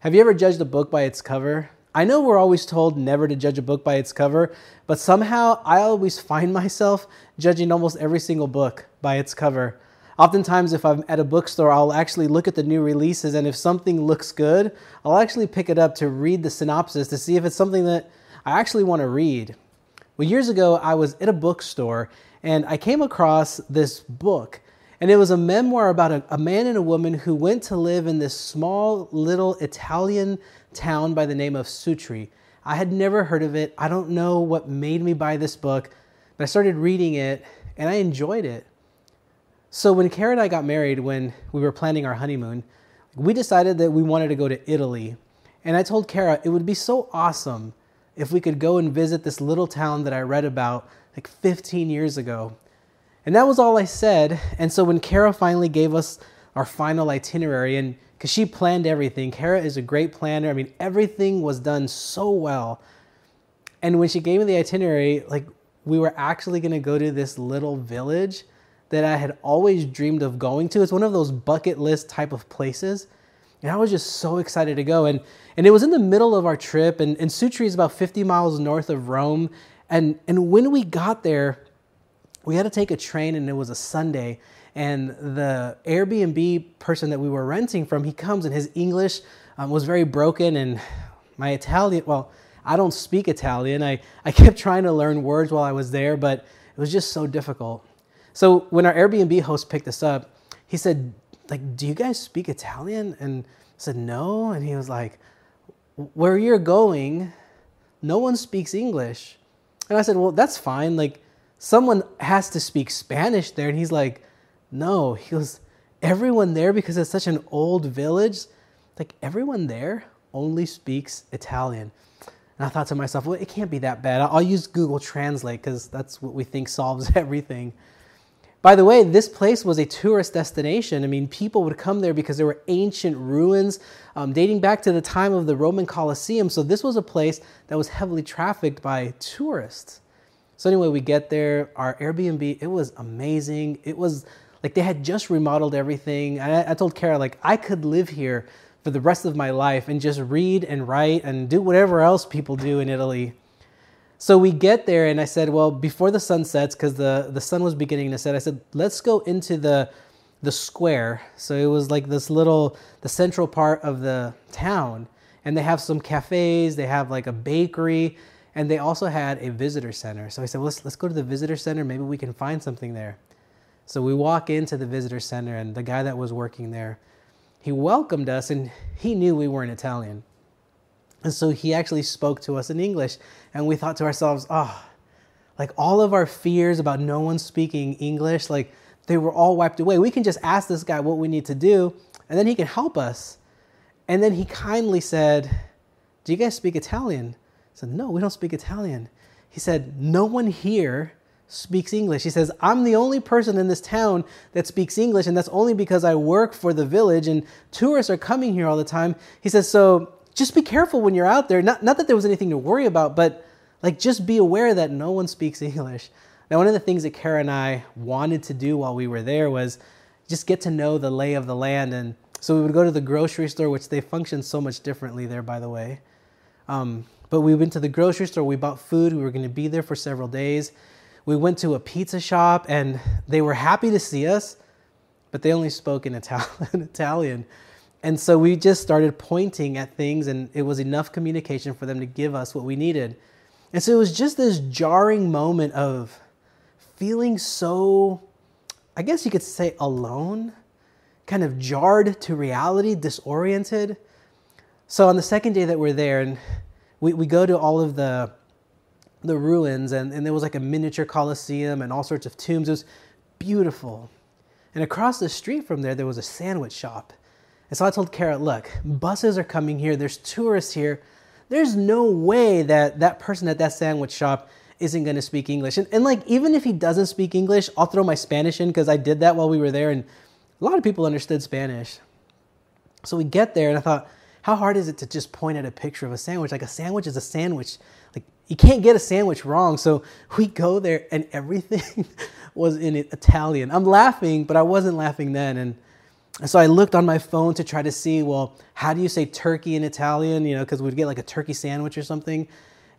Have you ever judged a book by its cover? I know we're always told never to judge a book by its cover, but somehow I always find myself judging almost every single book by its cover. Oftentimes, if I'm at a bookstore, I'll actually look at the new releases, and if something looks good, I'll actually pick it up to read the synopsis to see if it's something that I actually want to read. Well, years ago, I was at a bookstore and I came across this book and it was a memoir about a, a, man and a woman who went to live in this small little Italian town by the name of Sutri. I had never heard of it. I don't know what made me buy this book, but I started reading it and I enjoyed it. So when Kara and I got married, when we were planning our honeymoon, we decided that we wanted to go to Italy. And I told Kara it would be so awesome if we could go and visit this little town that I read about like 15 years ago. And that was all I said. And so when Kara finally gave us our final itinerary, and because she planned everything, Kara is a great planner. I mean, everything was done so well. And when she gave me the itinerary, like we were actually going to go to this little village that I had always dreamed of going to. It's one of those bucket list type of places. And I was just so excited to go. And, and it was in the middle of our trip, and, and Sutri is about 50 miles north of Rome. And, and when we got there, we had to take a train and it was a Sunday. And the Airbnb person that we were renting from, he comes and his English um, was very broken. And my Italian, well, I don't speak Italian. I, I kept trying to learn words while I was there, but it was just so difficult. So when our Airbnb host picked us up, he said, like, do you guys speak Italian? And I said, no. And he was like, where you're going, no one speaks English. And I said, well, that's fine. Like, someone has to speak Spanish there. And he's like, no. He goes, everyone there, because it's such an old village, like everyone there only speaks Italian. And I thought to myself, well, it can't be that bad. I'll use Google Translate because that's what we think solves everything. By the way, this place was a tourist destination. I mean, people would come there because there were ancient ruins um, dating back to the time of the Roman Colosseum. So, this was a place that was heavily trafficked by tourists. So anyway, we get there. Our Airbnb, it was amazing. It was like they had just remodeled everything. I, I told Kara like I could live here for the rest of my life and just read and write and do whatever else people do in Italy. So we get there, and I said, well, before the sun sets, because the, the sun was beginning to set, I said, let's go into the the square. So it was like this little the central part of the town, and they have some cafes, they have like a bakery, and they also had a visitor center. So I said, well, let's, let's go to the visitor center. Maybe we can find something there. So we walk into the visitor center, and the guy that was working there, he welcomed us, and he knew we weren't Italian. And so he actually spoke to us in English. And we thought to ourselves, oh, like all of our fears about no one speaking English, like they were all wiped away. We can just ask this guy what we need to do, and then he can help us. And then he kindly said, Do you guys speak Italian? Said, No, we don't speak Italian. He said, No one here speaks English. He says, I'm the only person in this town that speaks English, and that's only because I work for the village and tourists are coming here all the time. He says, So just be careful when you're out there. Not, not that there was anything to worry about, but like just be aware that no one speaks English. Now, one of the things that Kara and I wanted to do while we were there was just get to know the lay of the land. And so we would go to the grocery store, which they function so much differently there, by the way. Um, but we went to the grocery store, we bought food, we were to be there for several days. We went to a pizza shop and they were happy to see us, but they only spoke in Italian. And so we just started pointing at things, and it was enough communication for them to give us what we needed. And so it was just this jarring moment of feeling so, I guess you could say, alone, kind of jarred to reality, disoriented. So on the second day that we're there, and we, we go to all of the the ruins, and, and there was like a miniature coliseum and all sorts of tombs. It was beautiful. And across the street from there, there was a sandwich shop. And so I told Kara, look, buses are coming here, there's tourists here. There's no way that that person at that sandwich shop isn't going to speak English. And, and like, even if he doesn't speak English, I'll throw my Spanish in because I did that while we were there, and a lot of people understood Spanish. So we get there, and I thought, how hard is it to just point at a picture of a sandwich? Like a sandwich is a sandwich. Like you can't get a sandwich wrong. So we go there and everything was in Italian. I'm laughing, but I wasn't laughing then. And so I looked on my phone to try to see, well, how do you say turkey in Italian? You know, because we'd get like a turkey sandwich or something.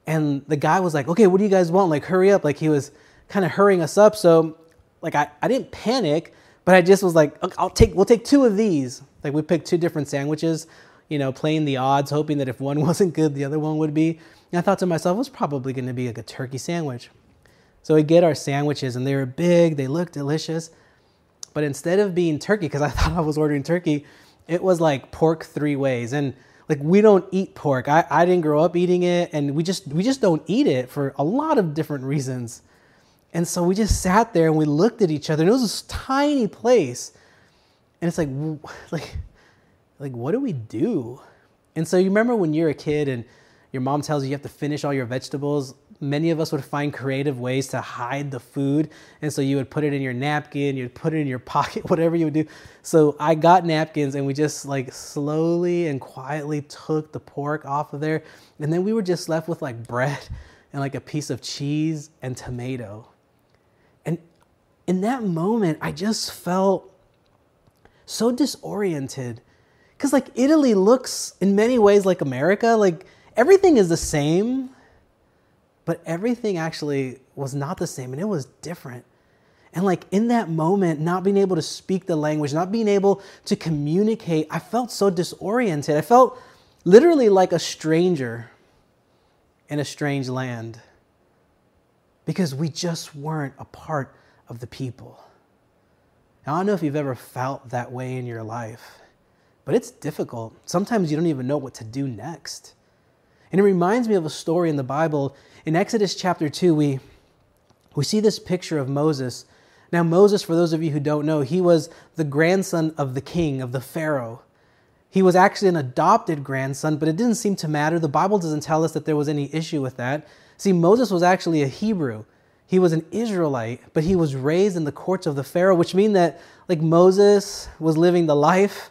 And the guy was like, okay, what do you guys want? Like, hurry up. Like, he was kind of hurrying us up. So, like, I, I didn't panic, but I just was like, I'll take, we'll take two of these. Like, we picked two different sandwiches, you know, playing the odds, hoping that if one wasn't good, the other one would be. And I thought to myself, it was probably going to be like a turkey sandwich. So we get our sandwiches, and they were big, they looked delicious. But instead of being turkey, because I thought I was ordering turkey, it was like pork three ways. And like we don't eat pork. I, I didn't grow up eating it, and we just we just don't eat it for a lot of different reasons. And so we just sat there and we looked at each other, and it was this tiny place. And it's like, like, like, what do we do? And so you remember when you're a kid and your mom tells you you have to finish all your vegetables many of us would find creative ways to hide the food. And so you would put it in your napkin, you'd put it in your pocket, whatever you would do. So I got napkins and we just like slowly and quietly took the pork off of there. And then we were just left with like bread and like a piece of cheese and tomato. And in that moment, I just felt so disoriented. Because like Italy looks in many ways like America, like everything is the same but everything actually was not the same and it was different. And like in that moment, not being able to speak the language, not being able to communicate, I felt so disoriented. I felt literally like a stranger in a strange land because we just weren't a part of the people. Now, I don't know if you've ever felt that way in your life, but it's difficult. Sometimes you don't even know what to do next. And it reminds me of a story in the Bible. In Exodus chapter 2, we, we see this picture of Moses. Now, Moses, for those of you who don't know, he was the grandson of the king, of the Pharaoh. He was actually an adopted grandson, but it didn't seem to matter. The Bible doesn't tell us that there was any issue with that. See, Moses was actually a Hebrew. He was an Israelite, but he was raised in the courts of the Pharaoh, which means that like Moses was living the life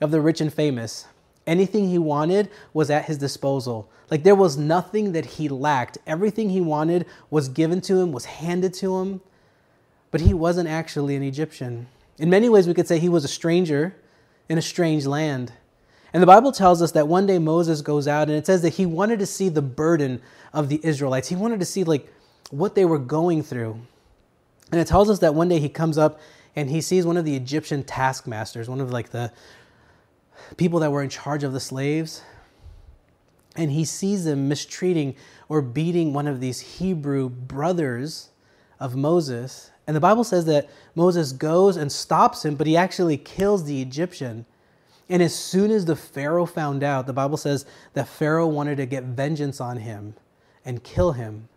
of the rich and famous. Anything he wanted was at his disposal. Like there was nothing that he lacked. Everything he wanted was given to him, was handed to him. But he wasn't actually an Egyptian. In many ways, we could say he was a stranger in a strange land. And the Bible tells us that one day Moses goes out and it says that he wanted to see the burden of the Israelites. He wanted to see like what they were going through. And it tells us that one day he comes up and he sees one of the Egyptian taskmasters, one of like the people that were in charge of the slaves, and he sees them mistreating or beating one of these Hebrew brothers of Moses. And the Bible says that Moses goes and stops him, but he actually kills the Egyptian. And as soon as the Pharaoh found out, the Bible says that Pharaoh wanted to get vengeance on him and kill him.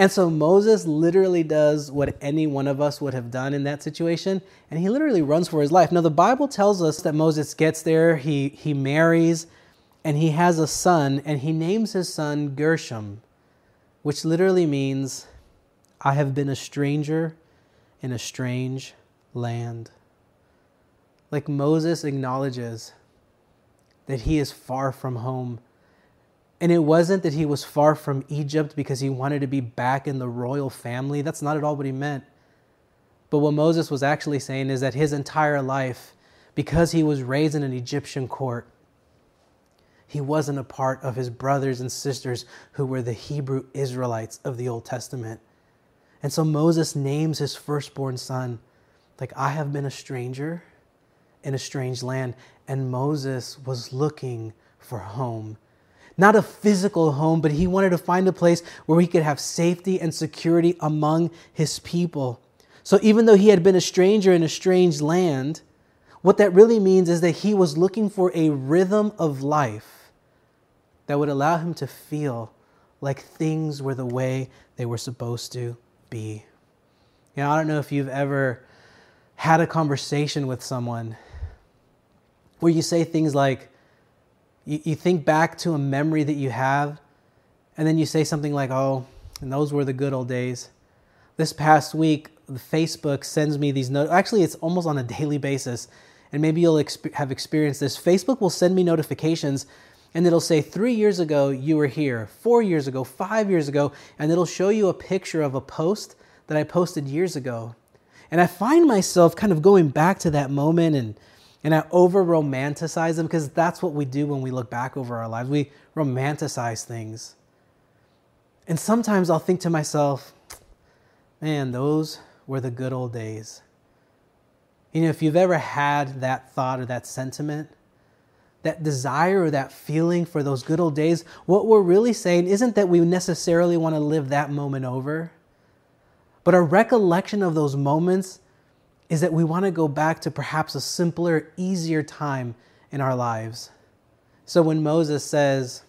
And so Moses literally does what any one of us would have done in that situation, and he literally runs for his life. Now, the Bible tells us that Moses gets there, he, he marries, and he has a son, and he names his son Gershom, which literally means, I have been a stranger in a strange land. Like Moses acknowledges that he is far from home and it wasn't that he was far from Egypt because he wanted to be back in the royal family. That's not at all what he meant. But what Moses was actually saying is that his entire life, because he was raised in an Egyptian court, he wasn't a part of his brothers and sisters who were the Hebrew Israelites of the Old Testament. And so Moses names his firstborn son, like, I have been a stranger in a strange land. And Moses was looking for home not a physical home, but he wanted to find a place where he could have safety and security among his people. So even though he had been a stranger in a strange land, what that really means is that he was looking for a rhythm of life that would allow him to feel like things were the way they were supposed to be. You know, I don't know if you've ever had a conversation with someone where you say things like, you, you think back to a memory that you have, and then you say something like, oh, and those were the good old days. This past week, Facebook sends me these notes. Actually, it's almost on a daily basis, and maybe you'll exp- have experienced this. Facebook will send me notifications, and it'll say, three years ago, you were here, four years ago, five years ago, and it'll show you a picture of a post that I posted years ago. And I find myself kind of going back to that moment and and I over romanticize them because that's what we do when we look back over our lives. We romanticize things. And sometimes I'll think to myself, man, those were the good old days. You know, if you've ever had that thought or that sentiment, that desire or that feeling for those good old days, what we're really saying isn't that we necessarily want to live that moment over, but a recollection of those moments is that we want to go back to perhaps a simpler, easier time in our lives. So when Moses says,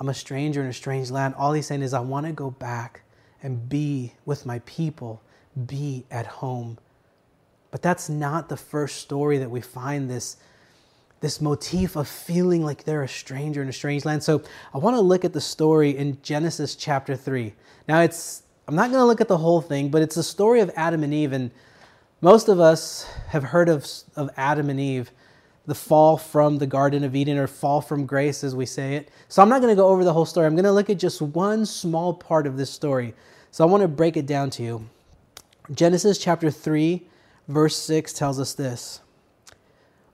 I'm a stranger in a strange land, all he's saying is, I want to go back and be with my people, be at home. But that's not the first story that we find this this motif of feeling like they're a stranger in a strange land. So I want to look at the story in Genesis chapter 3. Now it's I'm not going to look at the whole thing, but it's the story of Adam and Eve and most of us have heard of, of Adam and Eve, the fall from the Garden of Eden or fall from grace as we say it. So I'm not going to go over the whole story. I'm going to look at just one small part of this story. So I want to break it down to you. Genesis chapter 3 verse 6 tells us this.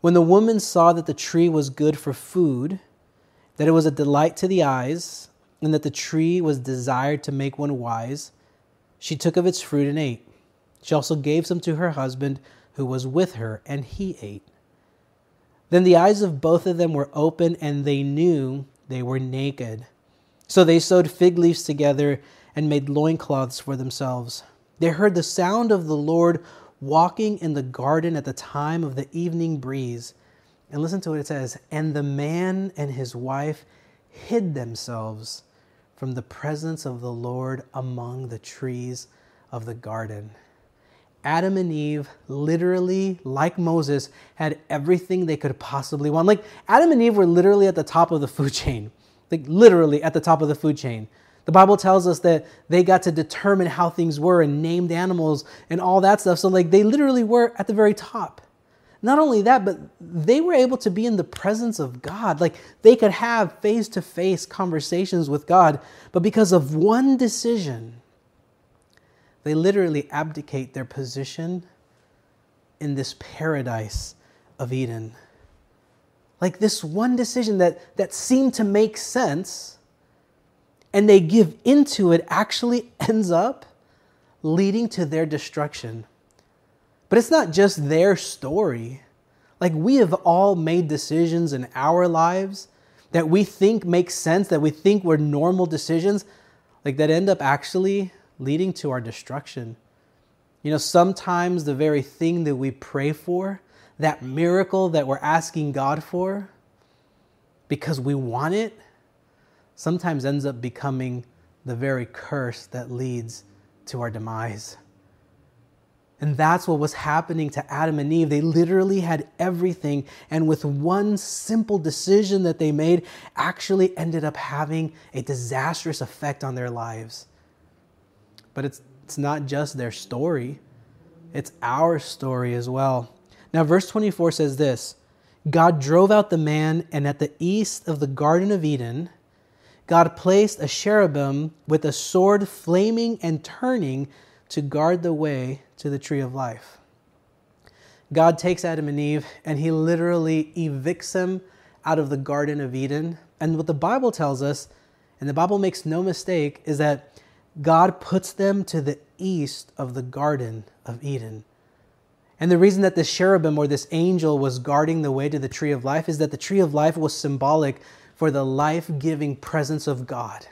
When the woman saw that the tree was good for food, that it was a delight to the eyes, and that the tree was desired to make one wise, she took of its fruit and ate. She also gave some to her husband who was with her, and he ate. Then the eyes of both of them were open, and they knew they were naked. So they sewed fig leaves together and made loincloths for themselves. They heard the sound of the Lord walking in the garden at the time of the evening breeze. And listen to what it says And the man and his wife hid themselves from the presence of the Lord among the trees of the garden. Adam and Eve literally, like Moses, had everything they could possibly want. Like Adam and Eve were literally at the top of the food chain, like literally at the top of the food chain. The Bible tells us that they got to determine how things were and named animals and all that stuff. So, like, they literally were at the very top. Not only that, but they were able to be in the presence of God. Like, they could have face to face conversations with God. But because of one decision, they literally abdicate their position in this paradise of Eden. Like, this one decision that, that seemed to make sense and they give into it actually ends up leading to their destruction. But it's not just their story. Like we have all made decisions in our lives that we think make sense, that we think were normal decisions, like that end up actually leading to our destruction. You know, sometimes the very thing that we pray for, that miracle that we're asking God for, because we want it, sometimes ends up becoming the very curse that leads to our demise. And that's what was happening to Adam and Eve. They literally had everything, and with one simple decision that they made, actually ended up having a disastrous effect on their lives. But it's, it's not just their story, it's our story as well. Now, verse 24 says this God drove out the man, and at the east of the Garden of Eden, God placed a cherubim with a sword flaming and turning to guard the way to the tree of life. God takes Adam and Eve and he literally evicts them out of the Garden of Eden. And what the Bible tells us, and the Bible makes no mistake, is that God puts them to the east of the Garden of Eden. And the reason that this cherubim or this angel was guarding the way to the tree of life is that the tree of life was symbolic for the life giving presence of God.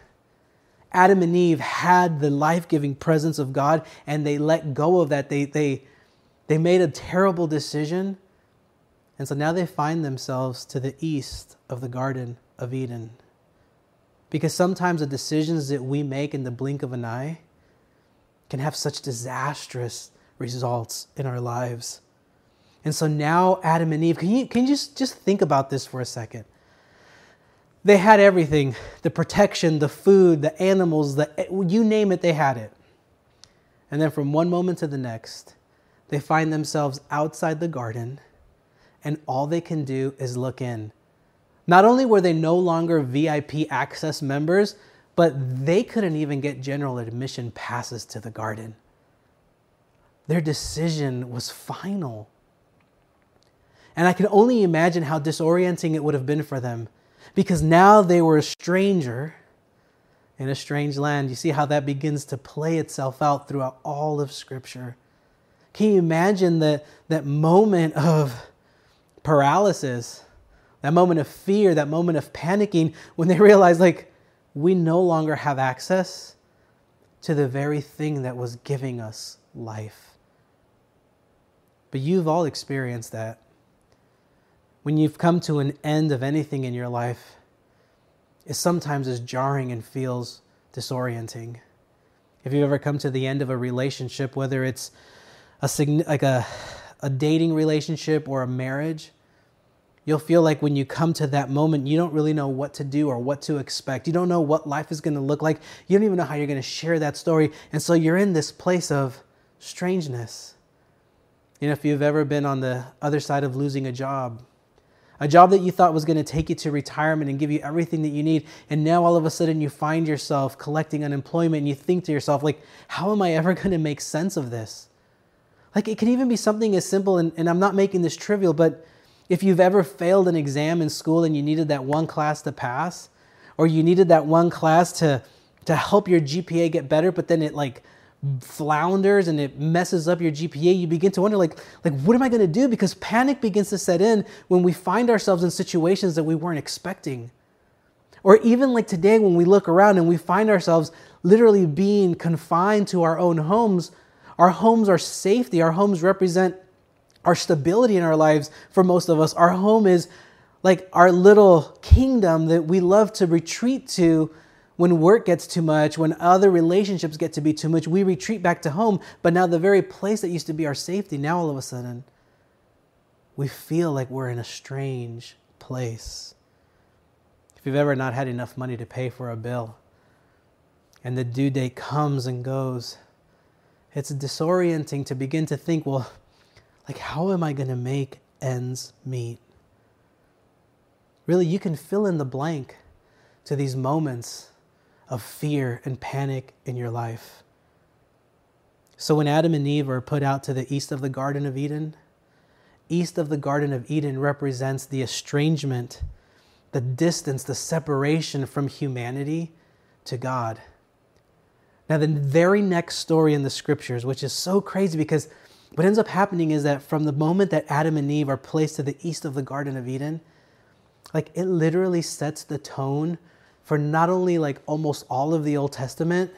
Adam and Eve had the life giving presence of God and they let go of that. They, they, they made a terrible decision. And so now they find themselves to the east of the Garden of Eden. Because sometimes the decisions that we make in the blink of an eye can have such disastrous results in our lives. And so now Adam and Eve, can you, can you just, just think about this for a second? They had everything the protection, the food, the animals, the, you name it, they had it. And then from one moment to the next, they find themselves outside the garden, and all they can do is look in. Not only were they no longer VIP access members, but they couldn't even get general admission passes to the garden. Their decision was final. And I can only imagine how disorienting it would have been for them because now they were a stranger in a strange land. You see how that begins to play itself out throughout all of Scripture. Can you imagine that, that moment of paralysis, that moment of fear, that moment of panicking when they realize, like, we no longer have access to the very thing that was giving us life? But you've all experienced that. When you've come to an end of anything in your life, it sometimes is jarring and feels disorienting. If you've ever come to the end of a relationship, whether it's a like a, a dating relationship or a marriage, you'll feel like when you come to that moment, you don't really know what to do or what to expect. You don't know what life is going to look like. You don't even know how you're going to share that story. And so you're in this place of strangeness. You know, if you've ever been on the other side of losing a job, a job that you thought was going to take you to retirement and give you everything that you need, and now all of a sudden you find yourself collecting unemployment and you think to yourself, like, how am I ever going to make sense of this? Like, it can even be something as simple, and, and I'm not making this trivial, but if you've ever failed an exam in school and you needed that one class to pass, or you needed that one class to, to help your GPA get better, but then it like flounders and it messes up your GPA, you begin to wonder like like what am I to do because panic begins to set in when we find ourselves in situations that we weren't expecting. Or even like today when we look around and we find ourselves literally being confined to our own homes, our homes are safety, our homes represent our stability in our lives for most of us. Our home is like our little kingdom that we love to retreat to when work gets too much, when other relationships get to be too much, we retreat back to home. But now, the very place that used to be our safety, now all of a sudden, we feel like we're in a strange place. If you've ever not had enough money to pay for a bill and the due date comes and goes, it's disorienting to begin to think, well, like, how am I going to make ends meet? Really, you can fill in the blank to these moments of fear and panic in your life. So when Adam and Eve are put out to the east of the Garden of Eden, east of the Garden of Eden represents the estrangement, the distance, the separation from humanity to God. Now, the very next story in the scriptures, which is so crazy because what ends up happening is that from the moment that Adam and Eve are placed to the east of the Garden of Eden, like it literally sets the tone for not only like almost all of the Old Testament,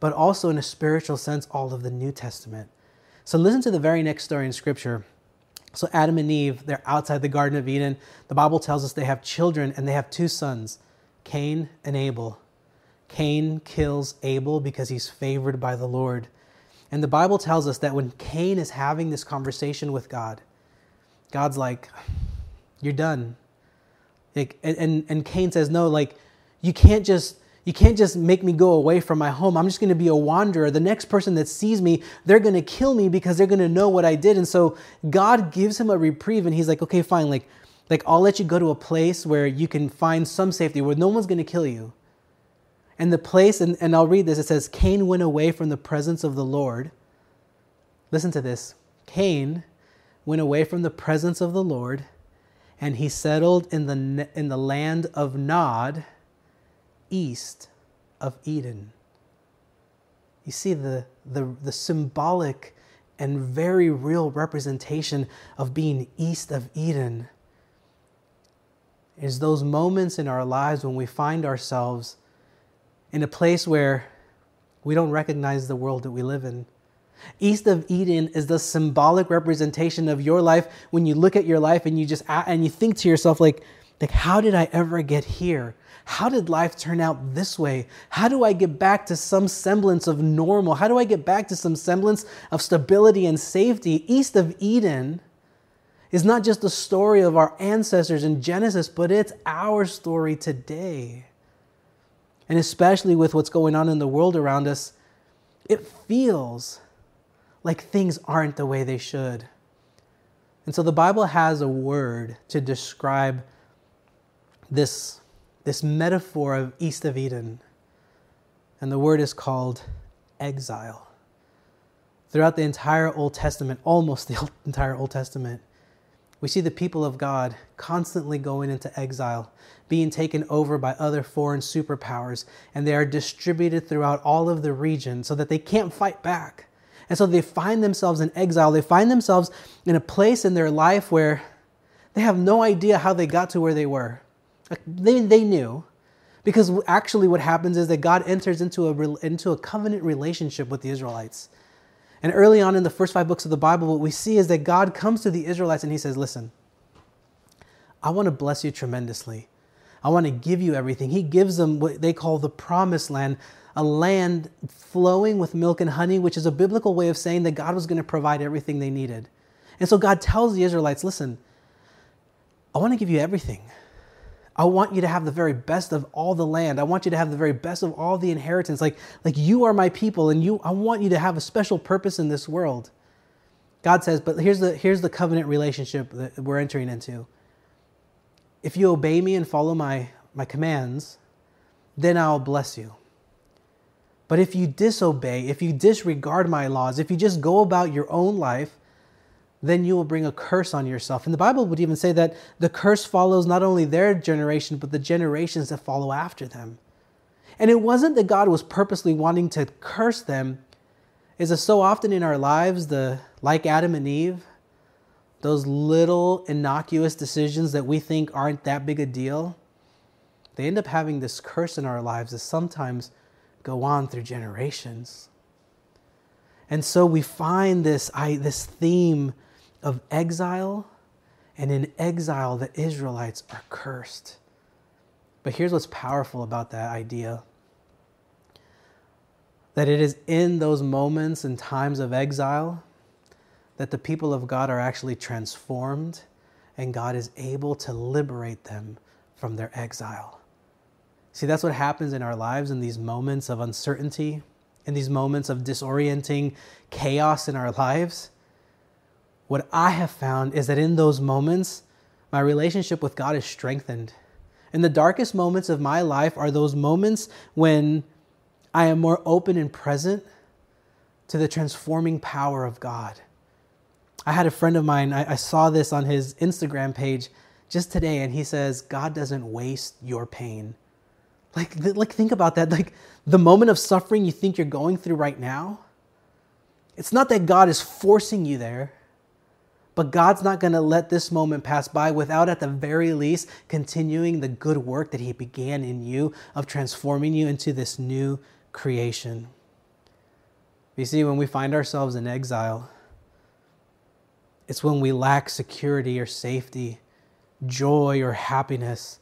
but also in a spiritual sense, all of the New Testament. So listen to the very next story in Scripture. So Adam and Eve, they're outside the Garden of Eden. The Bible tells us they have children and they have two sons, Cain and Abel. Cain kills Abel because he's favored by the Lord. And the Bible tells us that when Cain is having this conversation with God, God's like, You're done. Like, and, and, Cain says, No, like, you can't just you can't just make me go away from my home. I'm just going to be a wanderer. The next person that sees me, they're going to kill me because they're going to know what I did. And so God gives him a reprieve and he's like, "Okay, fine. Like like I'll let you go to a place where you can find some safety where no one's going to kill you." And the place and, and I'll read this. It says Cain went away from the presence of the Lord. Listen to this. Cain went away from the presence of the Lord and he settled in the in the land of Nod east of Eden. You see the, the, the symbolic and very real representation of being east of Eden is those moments in our lives when we find ourselves in a place where we don't recognize the world that we live in. East of Eden is the symbolic representation of your life when you look at your life and you just and you think to yourself like like how did I ever get here? how did life turn out this way? How do I get back to some semblance of normal? How do I get back to some semblance of stability and safety? East of Eden is not just the story of our ancestors in Genesis, but it's our story today. And especially with what's going on in the world around us, it feels like things aren't the way they should. And so the Bible has a word to describe this this metaphor of east of Eden. And the word is called exile. Throughout the entire Old Testament, almost the entire Old Testament, we see the people of God constantly going into exile, being taken over by other foreign superpowers, and they are distributed throughout all of the region so that they can't fight back. And so they find themselves in exile. They find themselves in a place in their life where they have no idea how they got to where they were. They, they knew. Because actually, what happens is that God enters into a, into a covenant relationship with the Israelites. And early on in the first five books of the Bible, what we see is that God comes to the Israelites and he says, Listen, I want to bless you tremendously. I want to give you everything. He gives them what they call the promised land, a land flowing with milk and honey, which is a biblical way of saying that God was going to provide everything they needed. And so God tells the Israelites, listen, I want to give you everything. I want you to have the very best of all the land. I want you to have the very best of all the inheritance. Like, like you are my people, and you I want you to have a special purpose in this world. God says, but here's the here's the covenant relationship that we're entering into. If you obey me and follow my, my commands, then I'll bless you. But if you disobey, if you disregard my laws, if you just go about your own life, then you will bring a curse on yourself. And the Bible would even say that the curse follows not only their generation, but the generations that follow after them. And it wasn't that God was purposely wanting to curse them, is that so often in our lives, the like Adam and Eve, those little innocuous decisions that we think aren't that big a deal, they end up having this curse in our lives that sometimes go on through generations. And so we find this, I, this theme of exile, and in exile, the Israelites are cursed. But here's what's powerful about that idea that it is in those moments and times of exile that the people of God are actually transformed and God is able to liberate them from their exile. See, that's what happens in our lives in these moments of uncertainty, in these moments of disorienting chaos in our lives. What I have found is that in those moments, my relationship with God is strengthened. In the darkest moments of my life are those moments when I am more open and present to the transforming power of God. I had a friend of mine, I, I saw this on his Instagram page just today, and he says, God doesn't waste your pain. Like, like think about that. Like the moment of suffering you think you're going through right now, it's not that God is forcing you there, but God's not going to let this moment pass by without, at the very least, continuing the good work that He began in you of transforming you into this new creation. You see, when we find ourselves in exile, it's when we lack security or safety, joy or happiness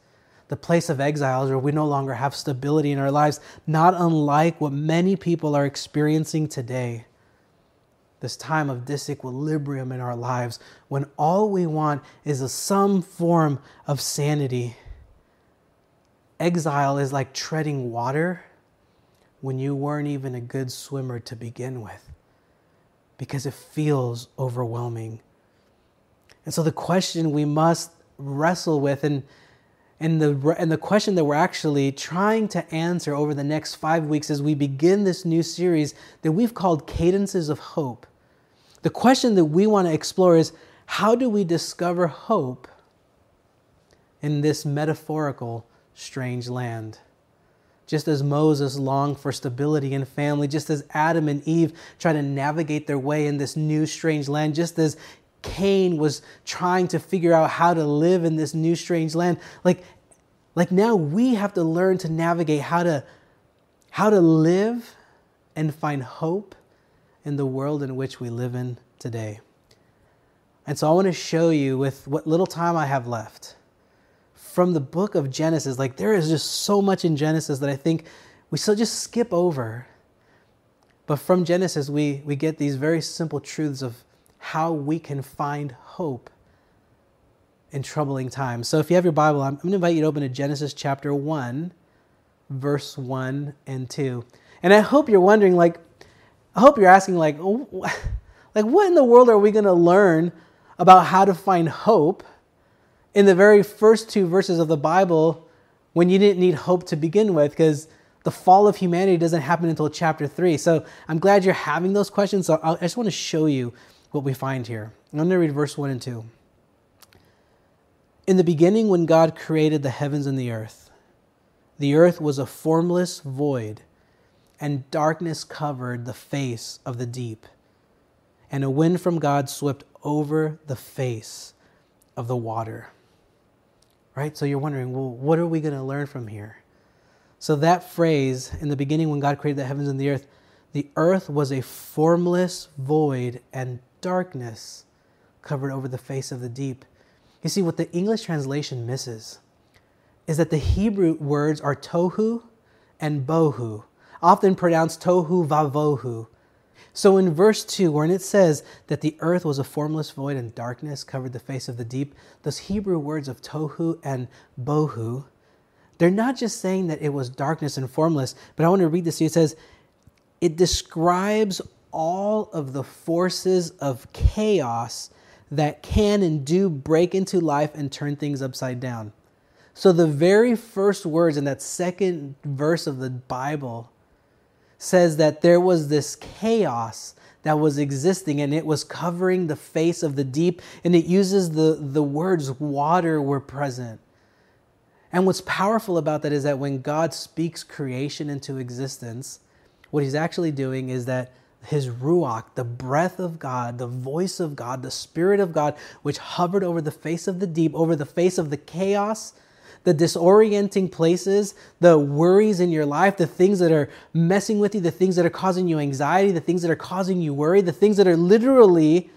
the place of exiles where we no longer have stability in our lives, not unlike what many people are experiencing today. This time of disequilibrium in our lives when all we want is a, some form of sanity. Exile is like treading water when you weren't even a good swimmer to begin with because it feels overwhelming. And so the question we must wrestle with and and the, and the question that we're actually trying to answer over the next five weeks as we begin this new series that we've called Cadences of Hope. The question that we want to explore is how do we discover hope in this metaphorical strange land? Just as Moses longed for stability and family, just as Adam and Eve tried to navigate their way in this new strange land, just as Cain was trying to figure out how to live in this new strange land. Like, like now we have to learn to navigate how to how to live and find hope in the world in which we live in today. And so I want to show you with what little time I have left from the book of Genesis. Like there is just so much in Genesis that I think we still just skip over. But from Genesis, we, we get these very simple truths of how we can find hope in troubling times. So if you have your Bible, I'm, I'm going to invite you to open to Genesis chapter 1, verse 1 and 2. And I hope you're wondering, like, I hope you're asking, like, like what in the world are we going to learn about how to find hope in the very first two verses of the Bible when you didn't need hope to begin with? Because the fall of humanity doesn't happen until chapter 3. So I'm glad you're having those questions. So I just want to show you what we find here. I'm going to read verse 1 and 2. In the beginning, when God created the heavens and the earth, the earth was a formless void, and darkness covered the face of the deep. And a wind from God swept over the face of the water. Right? So you're wondering, well, what are we going to learn from here? So, that phrase, in the beginning, when God created the heavens and the earth, the earth was a formless void, and darkness covered over the face of the deep. You see, what the English translation misses is that the Hebrew words are tohu and bohu, often pronounced tohu vavohu. So in verse 2, when it says that the earth was a formless void and darkness covered the face of the deep, those Hebrew words of tohu and bohu, they're not just saying that it was darkness and formless, but I want to read this to you. It says, it describes all of the forces of chaos that can and do break into life and turn things upside down. So, the very first words in that second verse of the Bible says that there was this chaos that was existing and it was covering the face of the deep, and it uses the, the words water were present. And what's powerful about that is that when God speaks creation into existence, what he's actually doing is that his ruach, the breath of God, the voice of God, the spirit of God, which hovered over the face of the deep, over the face of the chaos, the disorienting places, the worries in your life, the things that are messing with you, the things that are causing you anxiety, the things that are causing you worry, the things that are literally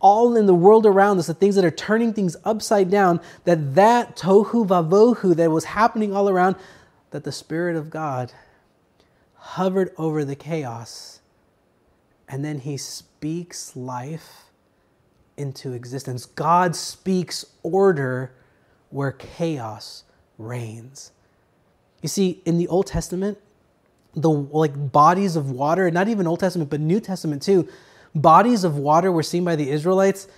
all in the world around us, the things that are turning things upside down, that that tohu vavohu that was happening all around, that the Spirit of God hovered over the chaos and then he speaks life into existence. God speaks order where chaos reigns. You see, in the Old Testament, the like bodies of water, not even Old Testament, but New Testament too, bodies of water were seen by the Israelites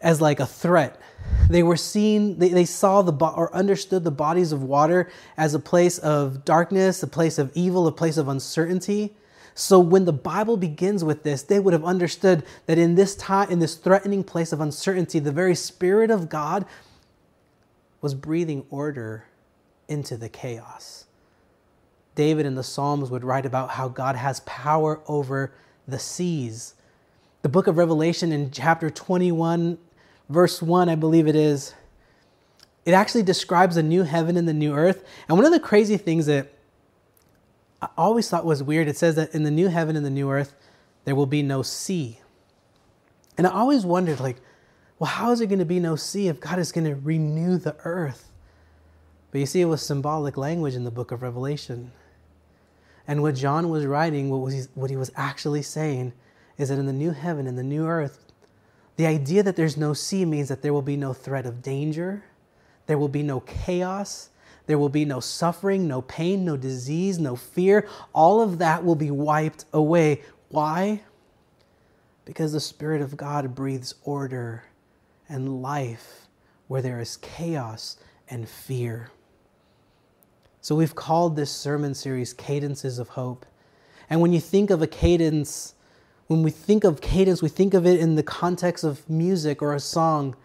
as like a threat. They were seen, they, they saw the or understood the bodies of water as a place of darkness, a place of evil, a place of uncertainty. So when the Bible begins with this, they would have understood that in this time, in this threatening place of uncertainty, the very Spirit of God was breathing order into the chaos. David in the Psalms would write about how God has power over the seas. The book of Revelation in chapter 21, verse 1, I believe it is, it actually describes a new heaven and the new earth. And one of the crazy things that I always thought was weird, it says that in the new heaven and the new earth, there will be no sea. And I always wondered, like, well, how is it going to be no sea if God is going to renew the earth? But you see, it was symbolic language in the book of Revelation. And what John was writing, what, was he, what he was actually saying, is that in the new heaven and the new earth, the idea that there's no sea means that there will be no threat of danger, there will be no chaos, there will be no suffering, no pain, no disease, no fear. All of that will be wiped away. Why? Because the Spirit of God breathes order and life where there is chaos and fear. So we've called this sermon series Cadences of Hope. And when you think of a cadence, when we think of cadence, we think of it in the context of music or a song.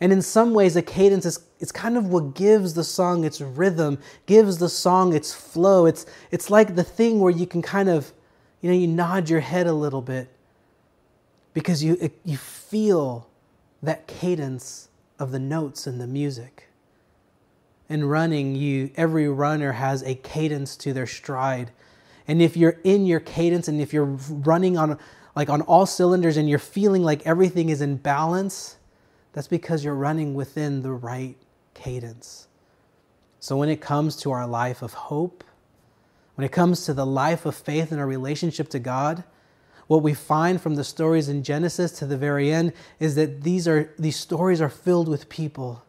And in some ways, a cadence is it's kind of what gives the song its rhythm, gives the song its flow. It's, it's like the thing where you can kind of, you know, you nod your head a little bit because you, you feel that cadence of the notes and the music. In running, you every runner has a cadence to their stride. And if you're in your cadence and if you're running on like on all cylinders and you're feeling like everything is in balance, that's because you're running within the right cadence. So when it comes to our life of hope, when it comes to the life of faith and our relationship to God, what we find from the stories in Genesis to the very end is that these, are, these stories are filled with people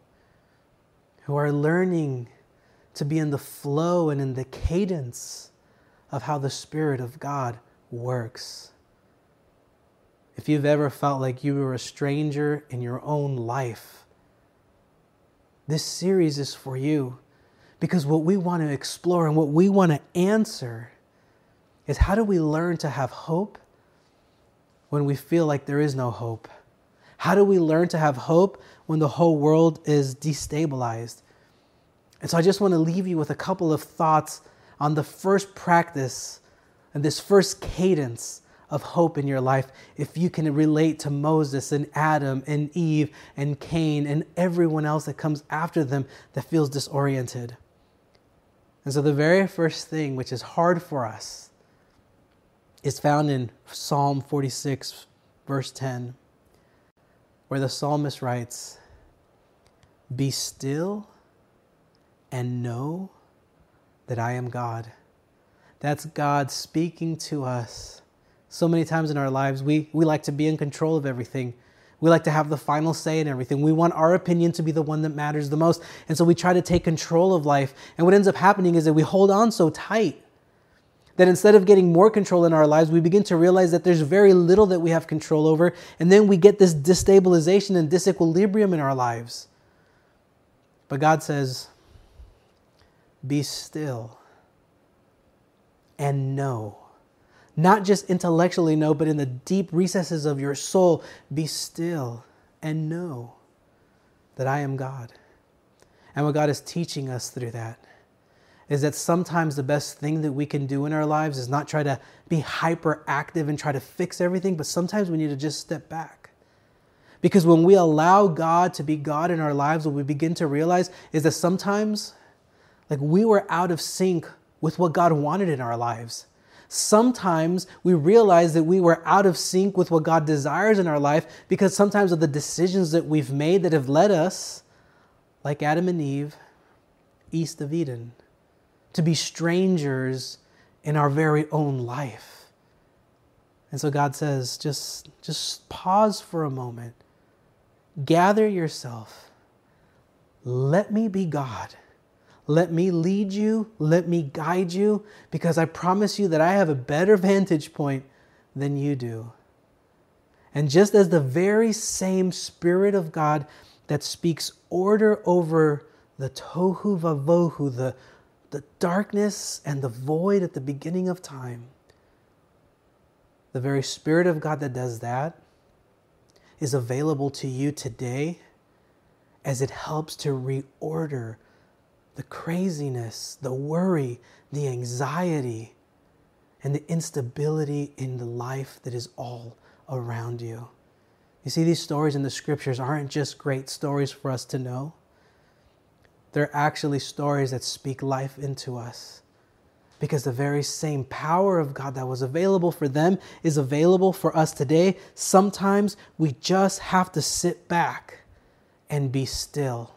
who are learning to be in the flow and in the cadence of how the Spirit of God works. If you've ever felt like you were a stranger in your own life, this series is for you because what we want to explore and what we want to answer is how do we learn to have hope when we feel like there is no hope? How do we learn to have hope when the whole world is destabilized? And so I just want to leave you with a couple of thoughts on the first practice and this first cadence of hope in your life if you can relate to Moses and Adam and Eve and Cain and everyone else that comes after them that feels disoriented. And so the very first thing which is hard for us is found in Psalm 46, verse 10 where the psalmist writes, Be still and know that I am God. That's God speaking to us. So many times in our lives, we, we like to be in control of everything. We like to have the final say in everything. We want our opinion to be the one that matters the most. And so we try to take control of life. And what ends up happening is that we hold on so tight that instead of getting more control in our lives, we begin to realize that there's very little that we have control over. And then we get this destabilization and disequilibrium in our lives. But God says, Be still and know. Not just intellectually know, but in the deep recesses of your soul, be still and know that I am God. And what God is teaching us through that is that sometimes the best thing that we can do in our lives is not try to be hyperactive and try to fix everything, but sometimes we need to just step back. Because when we allow God to be God in our lives, what we begin to realize is that sometimes, like, we were out of sync with what God wanted in our lives. Sometimes we realize that we were out of sync with what God desires in our life because sometimes of the decisions that we've made that have led us, like Adam and Eve, east of Eden to be strangers in our very own life. And so God says, just, just pause for a moment, gather yourself, let me be God. Let me lead you, let me guide you, because I promise you that I have a better vantage point than you do. And just as the very same Spirit of God that speaks order over the tohu vavohu, the the darkness and the void at the beginning of time. The very Spirit of God that does that is available to you today as it helps to reorder the craziness, the worry, the anxiety, and the instability in the life that is all around you. You see, these stories in the scriptures aren't just great stories for us to know. They're actually stories that speak life into us. Because the very same power of God that was available for them is available for us today. Sometimes we just have to sit back and be still.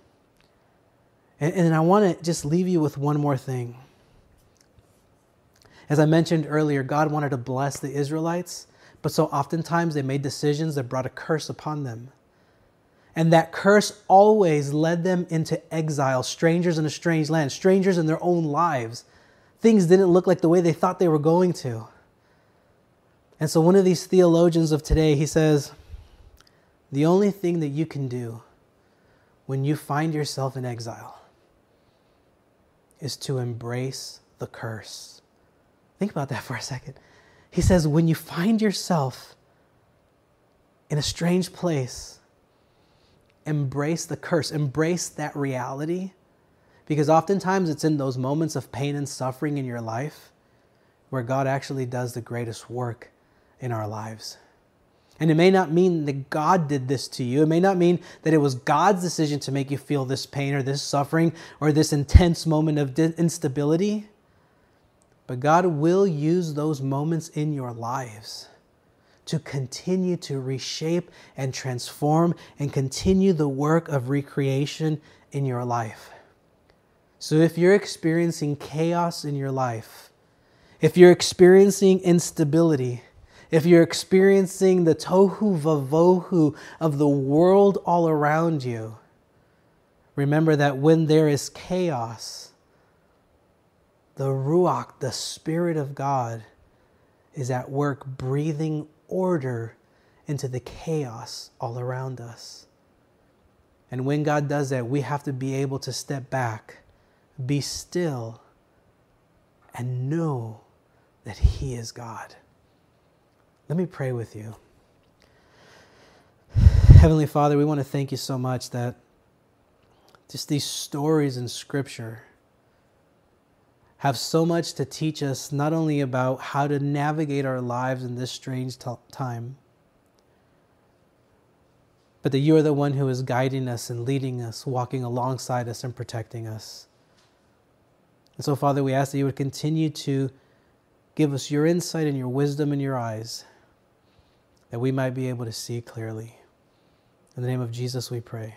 And, and I want to just leave you with one more thing. As I mentioned earlier, God wanted to bless the Israelites, but so oftentimes they made decisions that brought a curse upon them. And that curse always led them into exile, strangers in a strange land, strangers in their own lives. Things didn't look like the way they thought they were going to. And so, one of these theologians of today, he says, the only thing that you can do when you find yourself in exile is to embrace the curse. Think about that for a second. He says, when you find yourself in a strange place, embrace the curse, embrace that reality. Because oftentimes it's in those moments of pain and suffering in your life where God actually does the greatest work in our lives. And it may not mean that God did this to you. It may not mean that it was God's decision to make you feel this pain or this suffering or this intense moment of instability. But God will use those moments in your lives to continue to reshape and transform and continue the work of recreation in your life. So, if you're experiencing chaos in your life, if you're experiencing instability, if you're experiencing the tohu vavohu of the world all around you, remember that when there is chaos, the Ruach, the Spirit of God, is at work breathing order into the chaos all around us. And when God does that, we have to be able to step back, be still, and know that He is God. Let me pray with you. Heavenly Father, we want to thank you so much that just these stories in Scripture have so much to teach us, not only about how to navigate our lives in this strange t- time, but that you are the one who is guiding us and leading us, walking alongside us and protecting us. And so, Father, we ask that you would continue to give us your insight and your wisdom in your eyes, that we might be able to see clearly. In the name of Jesus, we pray.